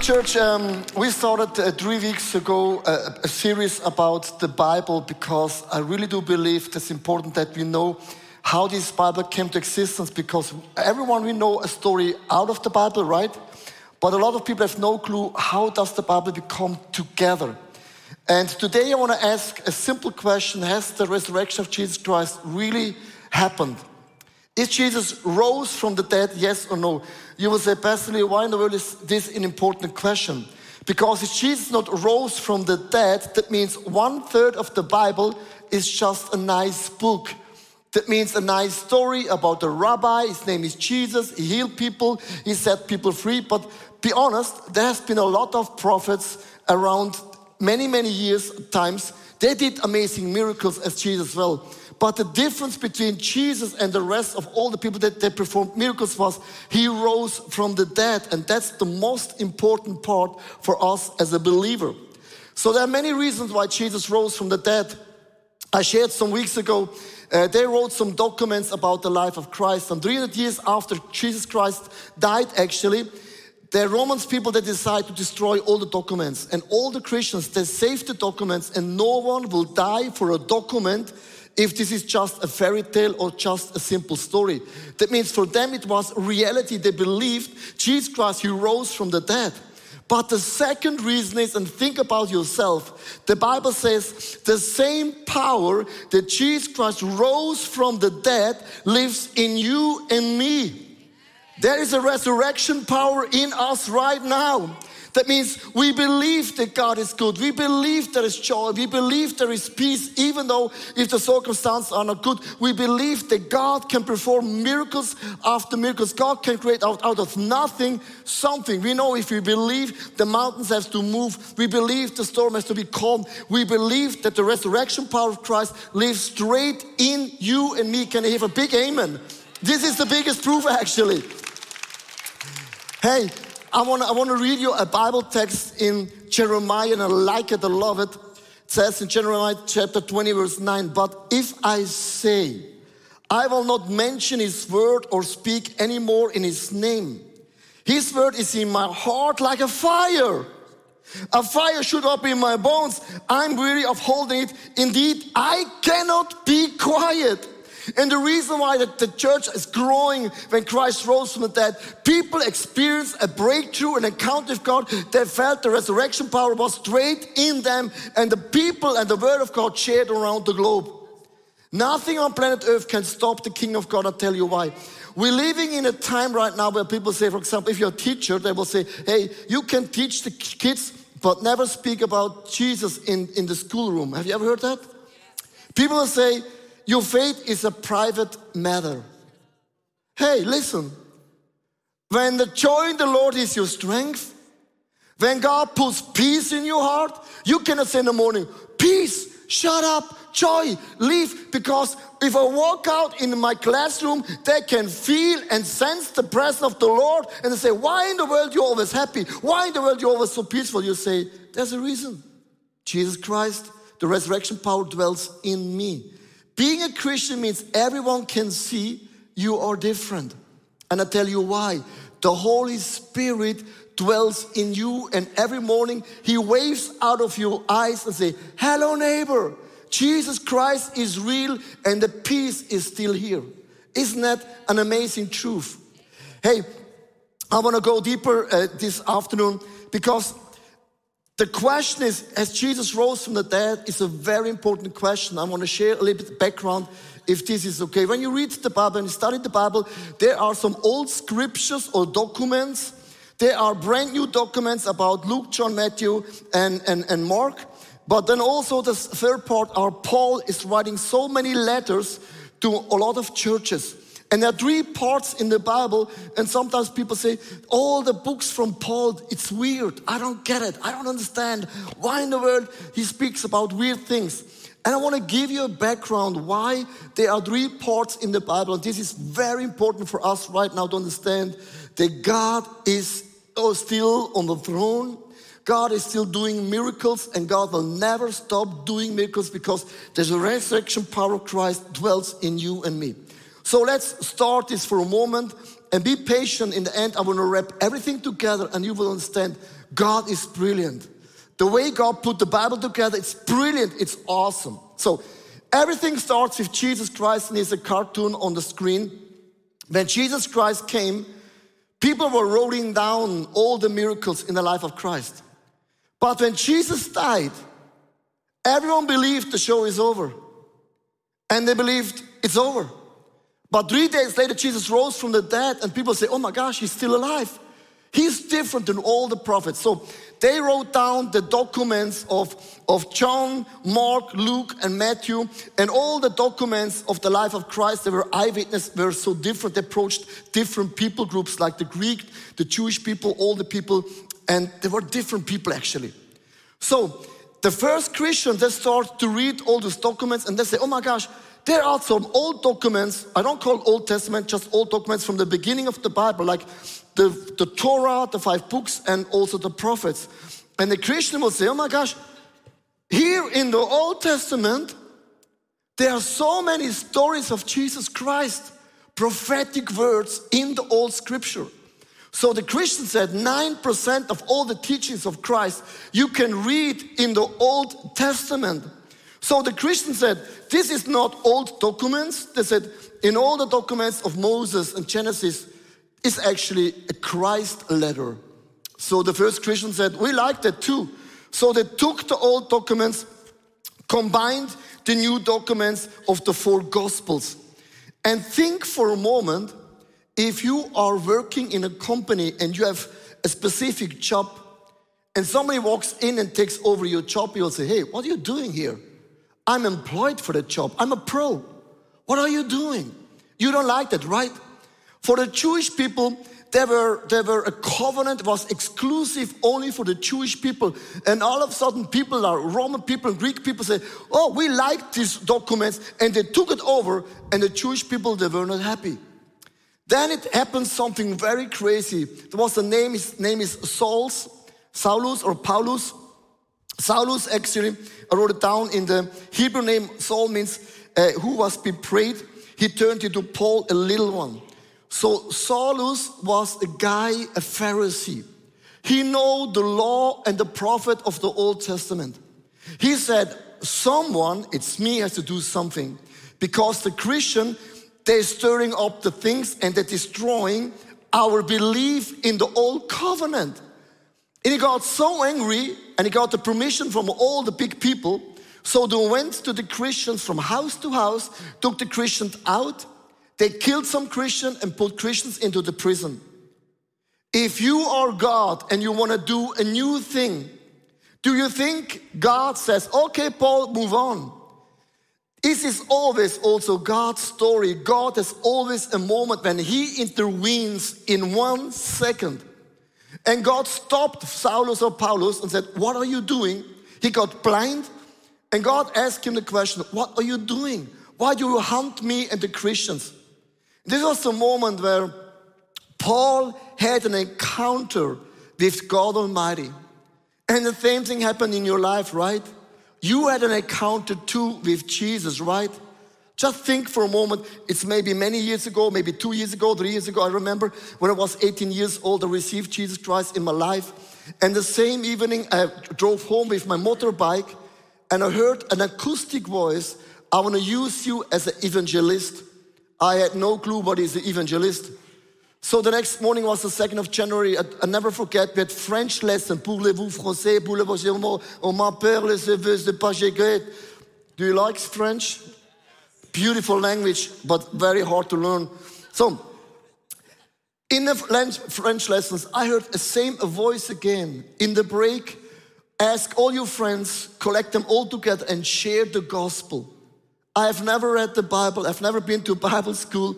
church, um, we started uh, three weeks ago uh, a series about the Bible because I really do believe it's important that we know how this Bible came to existence because everyone we know a story out of the Bible, right? But a lot of people have no clue how does the Bible become together. And today I want to ask a simple question Has the resurrection of Jesus Christ really happened? Is Jesus rose from the dead, yes or no? You will say, personally, why in the world is this an important question? Because if Jesus not rose from the dead, that means one third of the Bible is just a nice book. That means a nice story about a rabbi. His name is Jesus. He healed people. He set people free. But be honest, there has been a lot of prophets around many, many years, times. They did amazing miracles as Jesus well. But the difference between Jesus and the rest of all the people that, that performed miracles was he rose from the dead. And that's the most important part for us as a believer. So there are many reasons why Jesus rose from the dead. I shared some weeks ago, uh, they wrote some documents about the life of Christ. And 300 years after Jesus Christ died, actually, the Romans people they decide to destroy all the documents and all the Christians they save the documents and no one will die for a document if this is just a fairy tale or just a simple story. That means for them it was reality. They believed Jesus Christ, He rose from the dead. But the second reason is, and think about yourself, the Bible says the same power that Jesus Christ rose from the dead lives in you and me. There is a resurrection power in us right now. That means we believe that God is good. We believe there is joy. We believe there is peace, even though if the circumstances are not good. We believe that God can perform miracles after miracles. God can create out, out of nothing something. We know if we believe the mountains have to move, we believe the storm has to be calm. We believe that the resurrection power of Christ lives straight in you and me. Can I have a big amen? This is the biggest proof, actually. Hey, I want to I wanna read you a Bible text in Jeremiah, and I like it, I love it. It says in Jeremiah chapter 20, verse 9, But if I say, I will not mention his word or speak anymore in his name, his word is in my heart like a fire. A fire should up in my bones. I'm weary of holding it. Indeed, I cannot be quiet. And the reason why the, the church is growing when Christ rose from the dead, people experienced a breakthrough, an encounter with God. They felt the resurrection power was straight in them, and the people and the word of God shared around the globe. Nothing on planet Earth can stop the King of God. I'll tell you why. We're living in a time right now where people say, for example, if you're a teacher, they will say, hey, you can teach the kids, but never speak about Jesus in, in the schoolroom. Have you ever heard that? People will say, your faith is a private matter. Hey, listen. When the joy in the Lord is your strength, when God puts peace in your heart, you cannot say in the morning, peace, shut up, joy, leave. Because if I walk out in my classroom, they can feel and sense the presence of the Lord and they say, Why in the world you're always happy? Why in the world you're always so peaceful? You say, There's a reason. Jesus Christ, the resurrection power dwells in me. Being a Christian means everyone can see you are different. And I tell you why. The Holy Spirit dwells in you and every morning he waves out of your eyes and say, "Hello neighbor. Jesus Christ is real and the peace is still here." Isn't that an amazing truth? Hey, I want to go deeper uh, this afternoon because the question is, as Jesus rose from the dead, is a very important question. I want to share a little bit background if this is okay. When you read the Bible and study the Bible, there are some old scriptures or documents. There are brand new documents about Luke, John, Matthew, and, and, and Mark. But then also the third part, our Paul is writing so many letters to a lot of churches. And there are three parts in the Bible, and sometimes people say, all the books from Paul, it's weird. I don't get it. I don't understand. Why in the world he speaks about weird things? And I want to give you a background why there are three parts in the Bible. And this is very important for us right now to understand that God is oh, still on the throne. God is still doing miracles, and God will never stop doing miracles because there's a resurrection power of Christ dwells in you and me. So let's start this for a moment and be patient. In the end, I want to wrap everything together and you will understand God is brilliant. The way God put the Bible together, it's brilliant, it's awesome. So everything starts with Jesus Christ and he's a cartoon on the screen. When Jesus Christ came, people were rolling down all the miracles in the life of Christ. But when Jesus died, everyone believed the show is over. And they believed it's over. But three days later, Jesus rose from the dead, and people say, Oh my gosh, he's still alive. He's different than all the prophets. So they wrote down the documents of, of John, Mark, Luke, and Matthew, and all the documents of the life of Christ. They were eyewitness were so different. They approached different people groups like the Greek, the Jewish people, all the people, and they were different people actually. So the first Christians, they start to read all those documents and they say, oh my gosh, there are some old documents, I don't call Old Testament, just old documents from the beginning of the Bible, like the, the Torah, the five books, and also the prophets. And the Christian will say, oh my gosh, here in the Old Testament, there are so many stories of Jesus Christ, prophetic words in the old scripture. So the Christian said 9% of all the teachings of Christ you can read in the Old Testament. So the Christian said, This is not old documents. They said, In all the documents of Moses and Genesis, is actually a Christ letter. So the first Christian said, We like that too. So they took the old documents, combined the new documents of the four Gospels. And think for a moment if you are working in a company and you have a specific job, and somebody walks in and takes over your job, you'll say, Hey, what are you doing here? I'm employed for the job. I'm a pro. What are you doing? You don't like that, right? For the Jewish people, there were, there were a covenant was exclusive only for the Jewish people. And all of a sudden, people are Roman people and Greek people say, Oh, we like these documents. And they took it over, and the Jewish people, they were not happy. Then it happened something very crazy. There was a name, his name is Saul's, Saulus or Paulus. Saulus actually, wrote it down in the Hebrew name, Saul means uh, who was betrayed. He turned into Paul, a little one. So Saulus was a guy, a Pharisee. He know the law and the prophet of the Old Testament. He said, someone, it's me, has to do something. Because the Christian, they're stirring up the things and they're destroying our belief in the old covenant. And he got so angry and he got the permission from all the big people. So they went to the Christians from house to house, took the Christians out. They killed some Christian and put Christians into the prison. If you are God and you want to do a new thing, do you think God says, okay, Paul, move on? This is always also God's story. God has always a moment when He intervenes in one second. And God stopped Saulus or Paulus and said, What are you doing? He got blind. And God asked him the question, What are you doing? Why do you hunt me and the Christians? This was the moment where Paul had an encounter with God Almighty. And the same thing happened in your life, right? You had an encounter too with Jesus, right? Just think for a moment, it's maybe many years ago, maybe two years ago, three years ago. I remember when I was 18 years old, I received Jesus Christ in my life. And the same evening, I drove home with my motorbike and I heard an acoustic voice I want to use you as an evangelist. I had no clue what is an evangelist. So the next morning was the 2nd of January. I, I never forget, we had French lesson. Parlez-vous français? Parlez-vous on m'appelle, c'est pas Do you like French? Beautiful language, but very hard to learn. So, in the French lessons, I heard the same voice again. In the break, ask all your friends, collect them all together, and share the gospel. I have never read the Bible, I've never been to Bible school.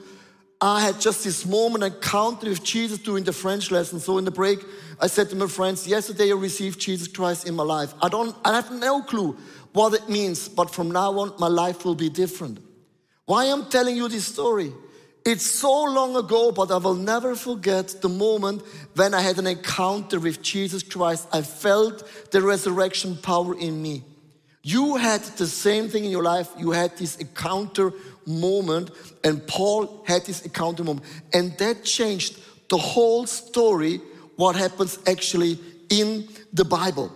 I had just this moment encounter with Jesus during the French lesson. So in the break, I said to my friends, yesterday I received Jesus Christ in my life. I don't, I have no clue what it means, but from now on, my life will be different. Why I'm telling you this story? It's so long ago, but I will never forget the moment when I had an encounter with Jesus Christ. I felt the resurrection power in me. You had the same thing in your life. You had this encounter moment, and Paul had this encounter moment. And that changed the whole story, what happens actually in the Bible.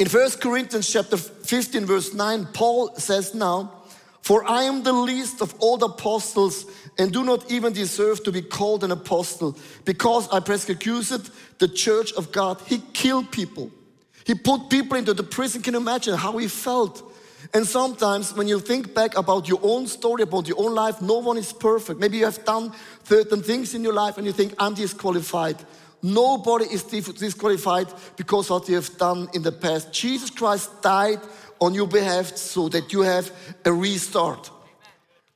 In 1 Corinthians chapter 15 verse 9, Paul says now, for I am the least of all the apostles and do not even deserve to be called an apostle because I persecuted the church of God. He killed people. He put people into the prison. Can you imagine how he felt? And sometimes when you think back about your own story, about your own life, no one is perfect. Maybe you have done certain things in your life and you think, I'm disqualified. Nobody is disqualified because what you have done in the past. Jesus Christ died on your behalf so that you have a restart.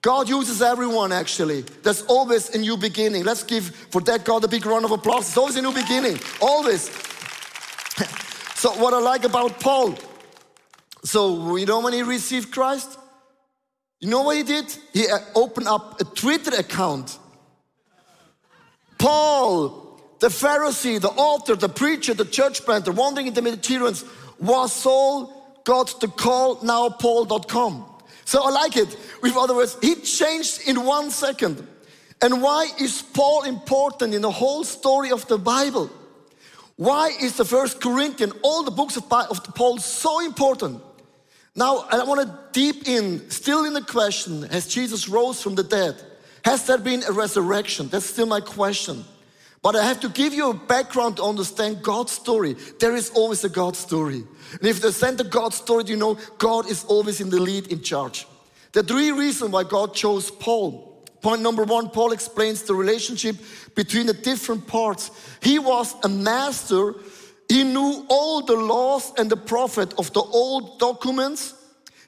God uses everyone actually. There's always a new beginning. Let's give for that God a big round of applause. It's always a new beginning. Always. so, what I like about Paul, so you know when he received Christ? You know what he did? He uh, opened up a Twitter account. Paul, the Pharisee, the author, the preacher, the church planter, wandering in the Mediterranean, was Saul got the call now paul.com. So I like it. With other words, he changed in one second. And why is Paul important in the whole story of the Bible? Why is the first Corinthian, all the books of, Paul so important? Now, I want to deep in, still in the question, has Jesus rose from the dead? Has there been a resurrection? That's still my question. But I have to give you a background to understand God's story. There is always a God story. And if they send a God story, you know God is always in the lead, in charge. The three reasons why God chose Paul. Point number one, Paul explains the relationship between the different parts. He was a master. He knew all the laws and the prophet of the old documents,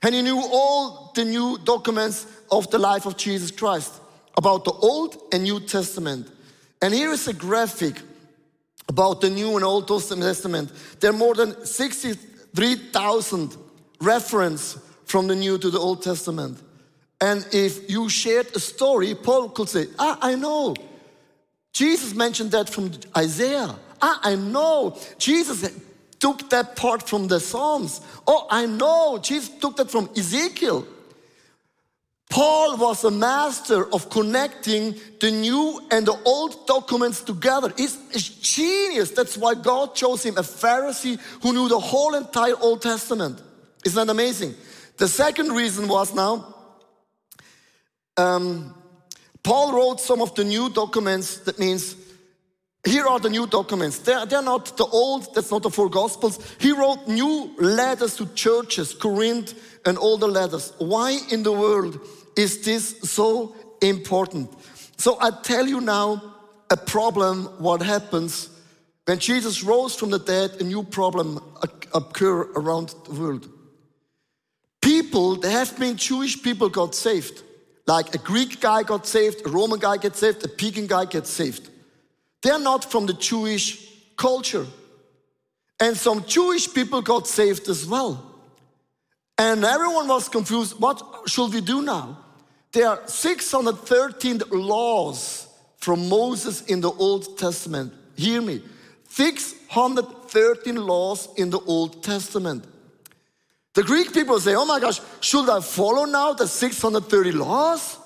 and he knew all the new documents of the life of Jesus Christ about the Old and New Testament. And here is a graphic about the New and Old Testament. There are more than 63,000 reference from the New to the Old Testament. And if you shared a story, Paul could say, Ah, I know. Jesus mentioned that from Isaiah. Ah, I know. Jesus took that part from the Psalms. Oh, I know. Jesus took that from Ezekiel. Paul was a master of connecting the new and the old documents together. He's a genius. That's why God chose him, a Pharisee who knew the whole entire Old Testament. Isn't that amazing? The second reason was now, um, Paul wrote some of the new documents. That means, here are the new documents. They're, they're not the old, that's not the four gospels. He wrote new letters to churches, Corinth, and all the letters. Why in the world? is this so important? So I tell you now a problem, what happens when Jesus rose from the dead, a new problem occur around the world. People, there have been Jewish people got saved. Like a Greek guy got saved, a Roman guy gets saved, a pagan guy gets saved. They're not from the Jewish culture. And some Jewish people got saved as well. And everyone was confused. What should we do now? There are 613 laws from Moses in the Old Testament. Hear me. 613 laws in the Old Testament. The Greek people say, oh my gosh, should I follow now the 630 laws?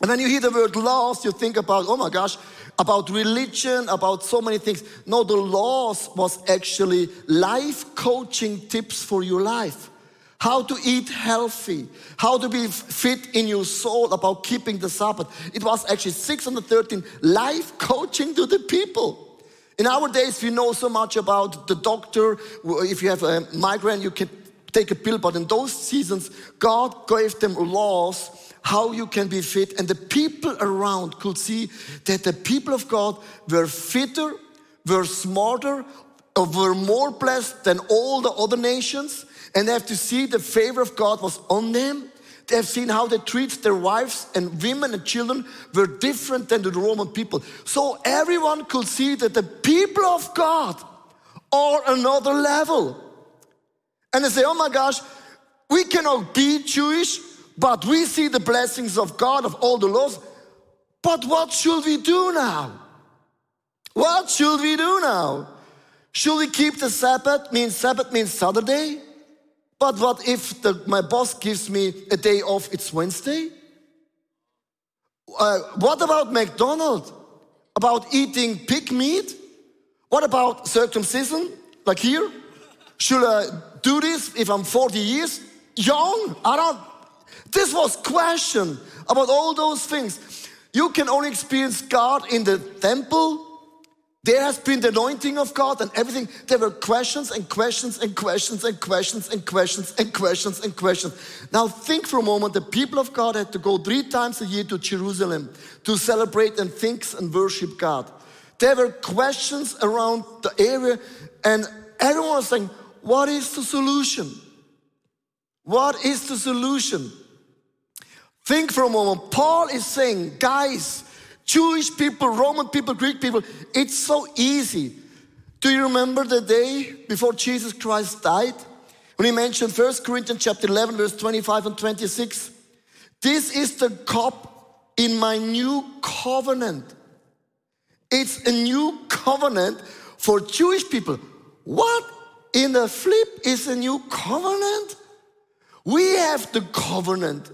And when you hear the word laws, you think about, oh my gosh, about religion, about so many things. No, the laws was actually life coaching tips for your life how to eat healthy, how to be fit in your soul about keeping the Sabbath. It was actually 613 life coaching to the people. In our days, we know so much about the doctor. If you have a migraine, you can take a pill. But in those seasons, God gave them laws how you can be fit. And the people around could see that the people of God were fitter, were smarter, were more blessed than all the other nations and they have to see the favor of God was on them. They have seen how they treat their wives and women and children were different than the Roman people. So everyone could see that the people of God are another level. And they say, oh my gosh, we cannot be Jewish, but we see the blessings of God, of all the laws. But what should we do now? What should we do now? Should we keep the Sabbath? Means Sabbath means Saturday? But what if the, my boss gives me a day off, it's Wednesday? Uh, what about McDonald's? About eating pig meat? What about circumcision? Like here? Should I do this if I'm 40 years young? I don't. This was question about all those things. You can only experience God in the temple. There has been the anointing of God and everything. There were questions and questions and questions and questions and questions and questions and questions. Now think for a moment. The people of God had to go three times a year to Jerusalem to celebrate and think and worship God. There were questions around the area, and everyone was saying, What is the solution? What is the solution? Think for a moment. Paul is saying, guys, Jewish people, Roman people, Greek people, it's so easy. Do you remember the day before Jesus Christ died? When he mentioned 1 Corinthians chapter 11, verse 25 and 26. This is the cup in my new covenant. It's a new covenant for Jewish people. What in the flip is a new covenant? We have the covenant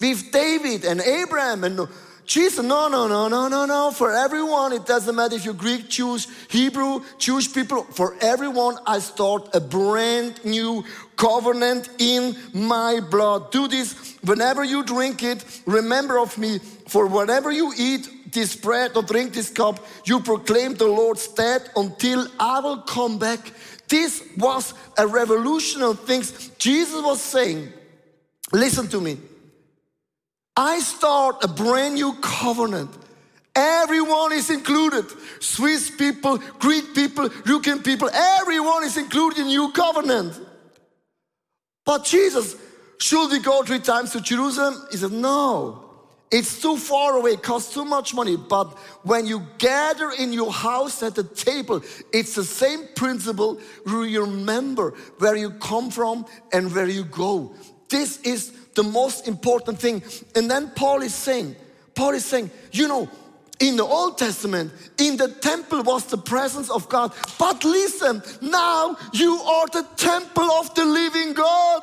with David and Abraham and Jesus. No, no, no, no, no, no. For everyone, it doesn't matter if you're Greek, Jewish, Hebrew, Jewish people. For everyone, I start a brand new covenant in my blood. Do this whenever you drink it. Remember of me. For whatever you eat this bread or drink this cup, you proclaim the Lord's death until I will come back. This was a revolutionary thing. Jesus was saying, listen to me. I start a brand new covenant. Everyone is included. Swiss people, Greek people, Ukrainian people, everyone is included in new covenant. But Jesus, should we go three times to Jerusalem? He said, no. It's too far away, it costs too much money. But when you gather in your house at the table, it's the same principle. You remember where you come from and where you go. This is the most important thing. And then Paul is saying, Paul is saying, you know, in the Old Testament, in the temple was the presence of God. But listen, now you are the temple of the living God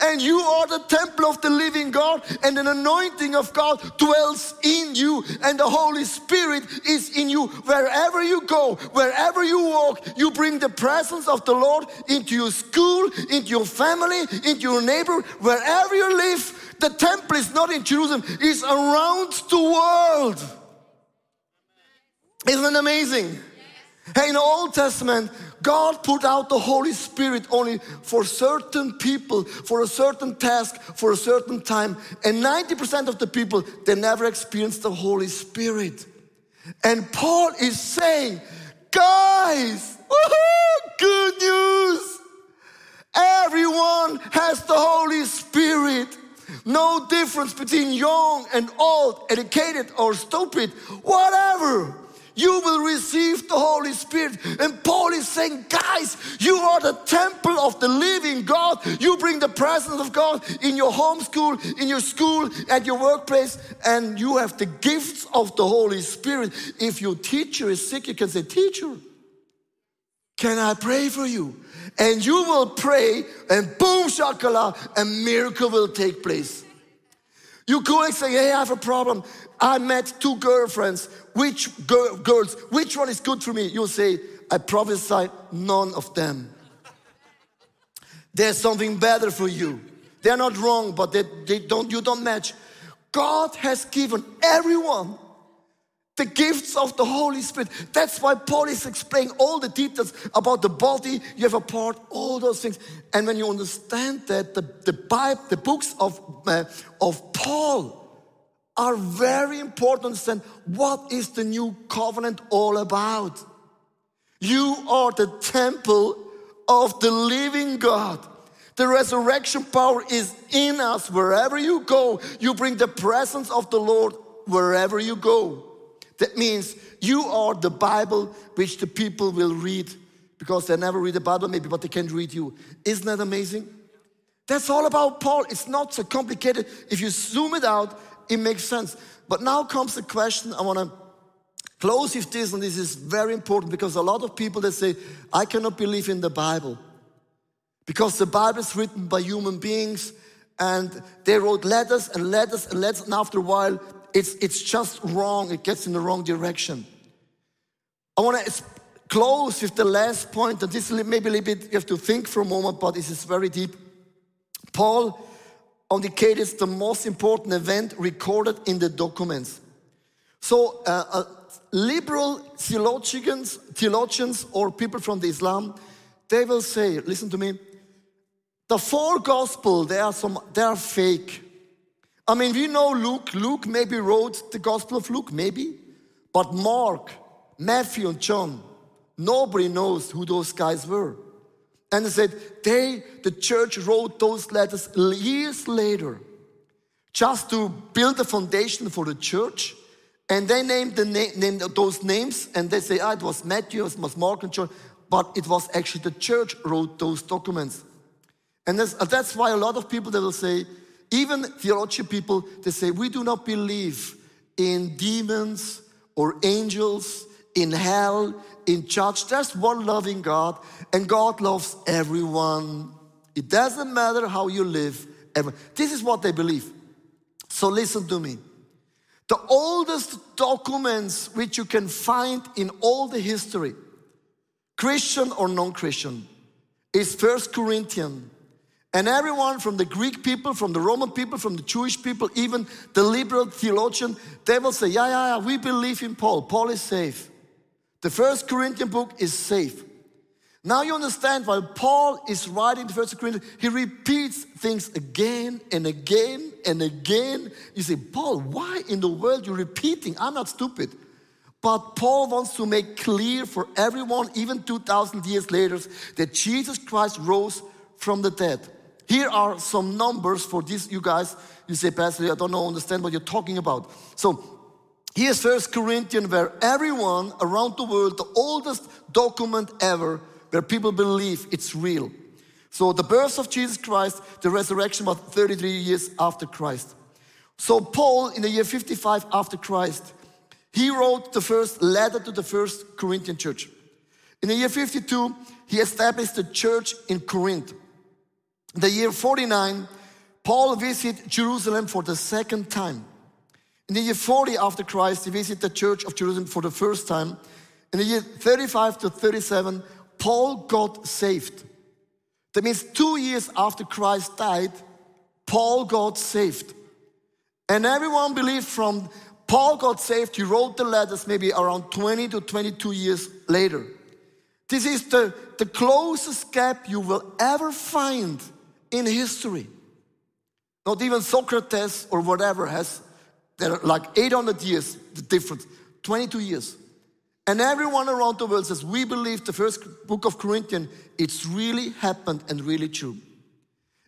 and you are the temple of the living God, and an anointing of God dwells in you, and the Holy Spirit is in you. Wherever you go, wherever you walk, you bring the presence of the Lord into your school, into your family, into your neighbor, wherever you live. The temple is not in Jerusalem, it's around the world. Isn't it amazing? Hey, in the Old Testament, God put out the Holy Spirit only for certain people, for a certain task, for a certain time. And 90% of the people, they never experienced the Holy Spirit. And Paul is saying, guys, good news. Everyone has the Holy Spirit. No difference between young and old, educated or stupid, whatever you will receive the Holy Spirit. And Paul is saying, guys, you are the temple of the living God. You bring the presence of God in your home school, in your school, at your workplace, and you have the gifts of the Holy Spirit. If your teacher is sick, you can say, Teacher, can I pray for you? And you will pray, and boom, shakala, a miracle will take place. You go and say, Hey, I have a problem. I met two girlfriends. Which girl, girls, which one is good for me? You'll say, I prophesy none of them. There's something better for you. They're not wrong, but they, they don't, you don't match. God has given everyone the gifts of the Holy Spirit. That's why Paul is explaining all the details about the body. You have a part, all those things. And when you understand that, the, the Bible, the books of, uh, of Paul are very important to understand what is the new covenant all about. You are the temple of the living God. The resurrection power is in us. Wherever you go, you bring the presence of the Lord wherever you go. That means you are the Bible which the people will read because they never read the Bible, maybe, but they can read you. Isn't that amazing? That's all about Paul. It's not so complicated. If you zoom it out, it makes sense. But now comes the question I want to close with this, and this is very important because a lot of people they say, I cannot believe in the Bible. Because the Bible is written by human beings and they wrote letters and letters and letters, and after a while, it's, it's just wrong. It gets in the wrong direction. I want to close with the last point, and this is maybe a little bit, you have to think for a moment, but this is very deep. Paul indicates the most important event recorded in the documents. So, uh, uh, liberal theologians, theologians or people from the Islam, they will say, listen to me, the four gospel, they are some, they are fake. I mean, we know Luke. Luke maybe wrote the gospel of Luke, maybe. But Mark, Matthew, and John, nobody knows who those guys were. And they said, they, the church wrote those letters years later just to build a foundation for the church. And they named, the na- named those names and they say, ah, it was Matthew, it was Mark and John. But it was actually the church wrote those documents. And that's, that's why a lot of people, they will say, even theology people, they say, we do not believe in demons or angels, in hell, in church. There's one loving God, and God loves everyone. It doesn't matter how you live. This is what they believe. So listen to me. The oldest documents which you can find in all the history, Christian or non-Christian, is First Corinthians. And everyone from the Greek people, from the Roman people, from the Jewish people, even the liberal theologian, they will say, yeah, yeah, yeah, we believe in Paul. Paul is safe. The first Corinthian book is safe. Now you understand why Paul is writing the first Corinthians, he repeats things again and again and again. You say, Paul, why in the world you repeating? I'm not stupid. But Paul wants to make clear for everyone, even 2,000 years later, that Jesus Christ rose from the dead. Here are some numbers for this, you guys. You say, Pastor, I don't know, understand what you're talking about. So Here's First Corinthians, where everyone around the world, the oldest document ever, where people believe it's real. So the birth of Jesus Christ, the resurrection was 33 years after Christ. So Paul, in the year 55 after Christ, he wrote the first letter to the first Corinthian church. In the year 52, he established the church in Corinth. In the year 49, Paul visited Jerusalem for the second time. In the year 40 after Christ, he visited the church of Jerusalem for the first time. In the year 35 to 37, Paul got saved. That means two years after Christ died, Paul got saved. And everyone believed from Paul got saved, he wrote the letters maybe around 20 to 22 years later. This is the, the closest gap you will ever find in history. Not even Socrates or whatever has are like 800 years, the difference, 22 years. And everyone around the world says, we believe the first book of Corinthians, it's really happened and really true.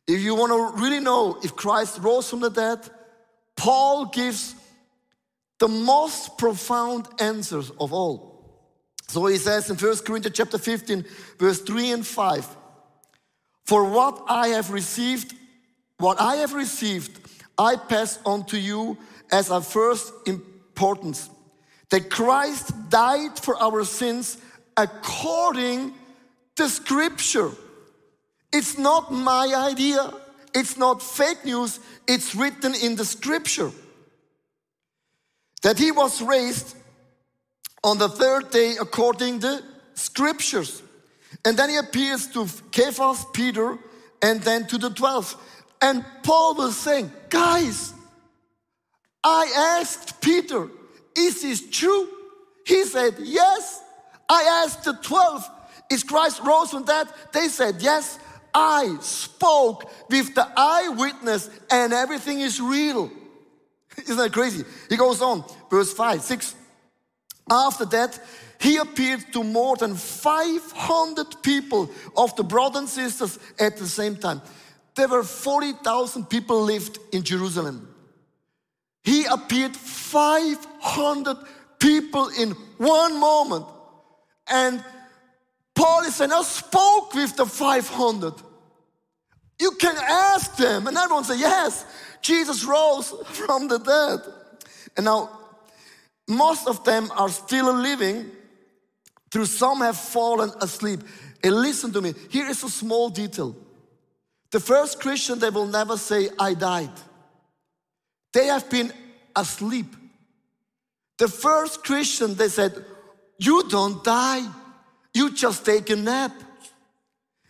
If you want to really know if Christ rose from the dead, Paul gives the most profound answers of all. So he says in 1 Corinthians chapter 15, verse 3 and 5, For what I have received, what I have received, I pass on to you as our first importance that Christ died for our sins according to Scripture. It's not my idea, it's not fake news, it's written in the Scripture. That he was raised on the third day according to the Scriptures. And then he appears to Cephas, Peter, and then to the twelve. And Paul was saying, guys, I asked Peter, is this true? He said, yes. I asked the 12, is Christ rose from that? They said, yes. I spoke with the eyewitness and everything is real. Isn't that crazy? He goes on, verse 5, 6. After that, he appeared to more than 500 people of the brothers and sisters at the same time. There were 40,000 people lived in Jerusalem. He appeared 500 people in one moment. And Paul is saying, I spoke with the 500. You can ask them. And everyone say, yes, Jesus rose from the dead. And now, most of them are still living, through some have fallen asleep. And listen to me, here is a small detail. The first Christian, they will never say, I died. They have been asleep. The first Christian, they said, You don't die. you just take a nap.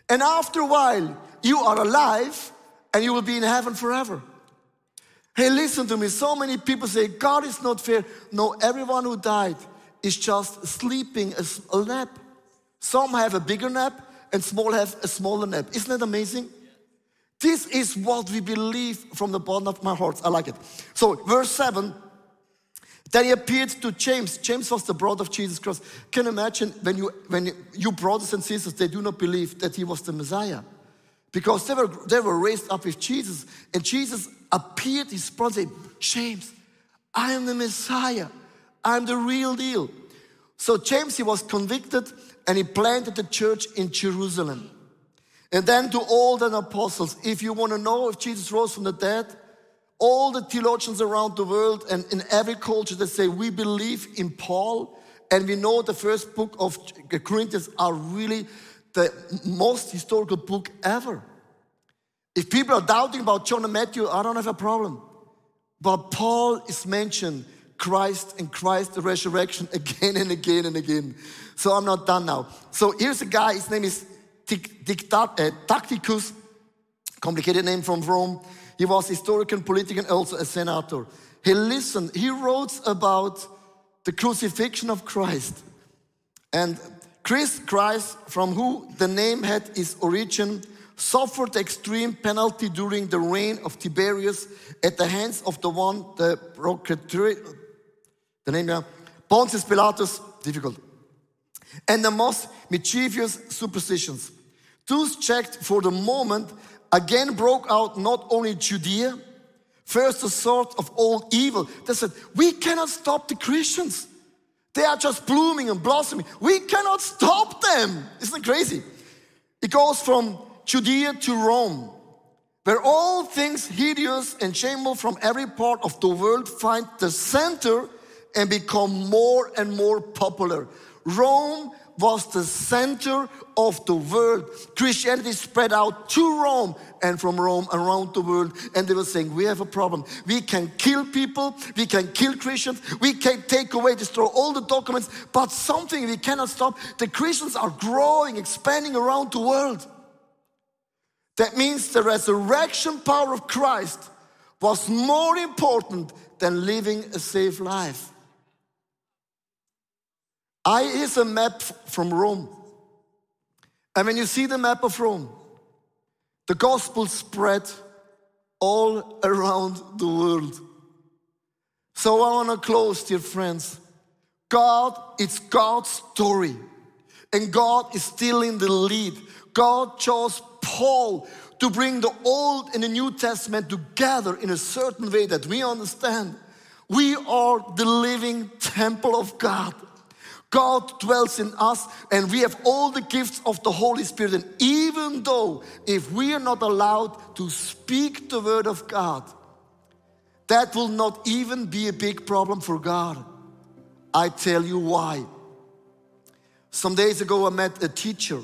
And after a while, you are alive and you will be in heaven forever. Hey, listen to me. So many people say God is not fair. No, everyone who died is just sleeping a, nap. Some have a bigger nap and small have a smaller nap. Isn't that amazing? This is what we believe from the bottom of my heart. I like it. So, verse 7 then he appeared to James. James was the brother of Jesus Christ. Can you imagine when you, when you brothers and sisters, they do not believe that he was the Messiah? Because they were, they were raised up with Jesus. And Jesus appeared, his brother said, James, I am the Messiah. I'm the real deal. So James, he was convicted and he planted the church in Jerusalem. And then to all the apostles, if you want to know if Jesus rose from the dead, all the theologians around the world and in every culture they say we believe in Paul and we know the first book of Corinthians are really the most historical book ever. If people are doubting about John and Matthew, I don't have a problem. But Paul is mentioned Christ and Christ the resurrection again and again and again. So I'm not done now. So here's a guy, his name is Eh, Tacitus, complicated name from Rome. He was historian, political, and also a senator. He listened, he wrote about the crucifixion of Christ. And Christ, Christ, from who the name had its origin, suffered extreme penalty during the reign of Tiberius at the hands of the one, the procurator, the name, yeah, Pontius Pilatus, difficult, and the most mischievous superstitions. Those checked for the moment again broke out not only Judea, first the source of all evil. They said, We cannot stop the Christians. They are just blooming and blossoming. We cannot stop them. Isn't it crazy? It goes from Judea to Rome, where all things hideous and shameful from every part of the world find the center and become more and more popular. Rome was the center of the world. Christianity spread out to Rome and from Rome around the world. And they were saying, We have a problem. We can kill people, we can kill Christians, we can take away, destroy all the documents, but something we cannot stop. The Christians are growing, expanding around the world. That means the resurrection power of Christ was more important than living a safe life. I is a map from Rome. And when you see the map of Rome, the gospel spread all around the world. So I want to close, dear friends. God, it's God's story. And God is still in the lead. God chose Paul to bring the Old and the New Testament together in a certain way that we understand. We are the living temple of God. God dwells in us and we have all the gifts of the Holy Spirit. And even though if we are not allowed to speak the word of God, that will not even be a big problem for God. I tell you why. Some days ago, I met a teacher,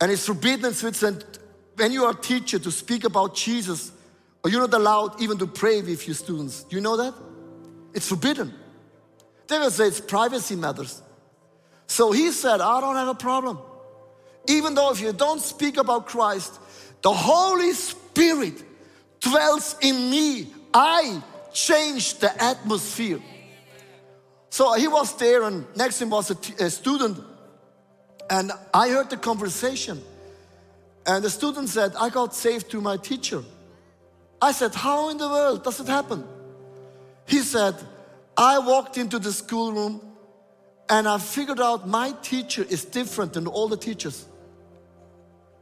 and it's forbidden in Switzerland when you are a teacher to speak about Jesus, or you're not allowed even to pray with your students. Do you know that? It's forbidden. They will say it's privacy matters. So he said, I don't have a problem. Even though if you don't speak about Christ, the Holy Spirit dwells in me. I change the atmosphere. So he was there, and next to him was a, student, and I heard the conversation. And the student said, I got saved through my teacher. I said, How in the world does it happen? He said, I walked into the schoolroom and I figured out my teacher is different than all the teachers.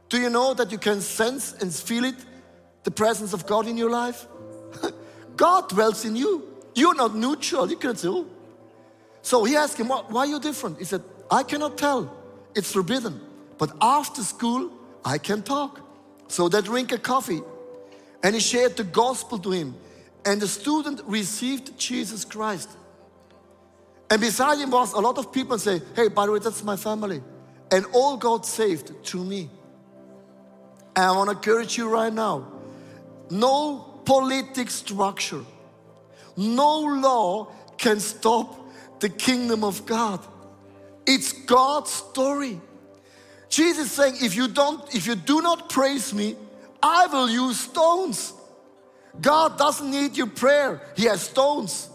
Do you know that you can sense and feel it, the presence of God in your life? God dwells in you. You're not neutral. You can't say, oh. So he asked him, why are you different? He said, I cannot tell. It's forbidden. But after school, I can talk. So they drink a coffee. And he shared the gospel to him. And the student received Jesus Christ. And beside him was a lot of people say, hey, by the way, that's my family. And all got saved through me. And I want to encourage you right now. No politic structure, no law can stop the kingdom of God. It's God's story. Jesus saying, if you don't, if you do not praise me, I will use stones. God doesn't need your prayer, He has stones.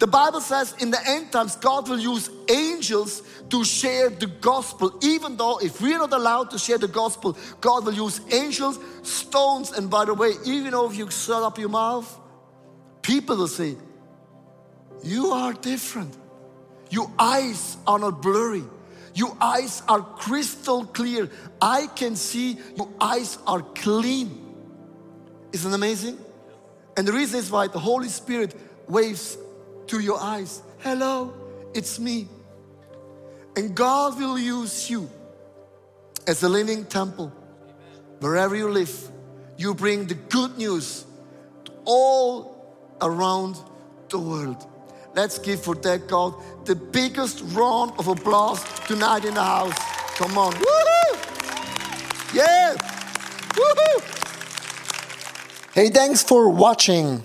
The Bible says in the end times, God will use angels to share the gospel. Even though if we're not allowed to share the gospel, God will use angels, stones, and by the way, even though if you shut up your mouth, people will say, You are different. Your eyes are not blurry. Your eyes are crystal clear. I can see your eyes are clean. Isn't amazing? And the reason is why the Holy Spirit waves to your eyes. Hello, it's me. And God will use you as a living temple. Wherever you live, you bring the good news to all around the world. Let's give for that God the biggest round of applause tonight in the house. Come on. Woohoo! Yeah! Woohoo! Hey, thanks for watching.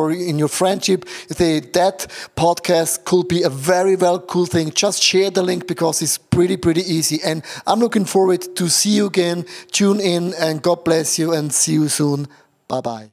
or in your friendship, say that podcast could be a very well cool thing. Just share the link because it's pretty, pretty easy. And I'm looking forward to see you again. Tune in and God bless you and see you soon. Bye bye.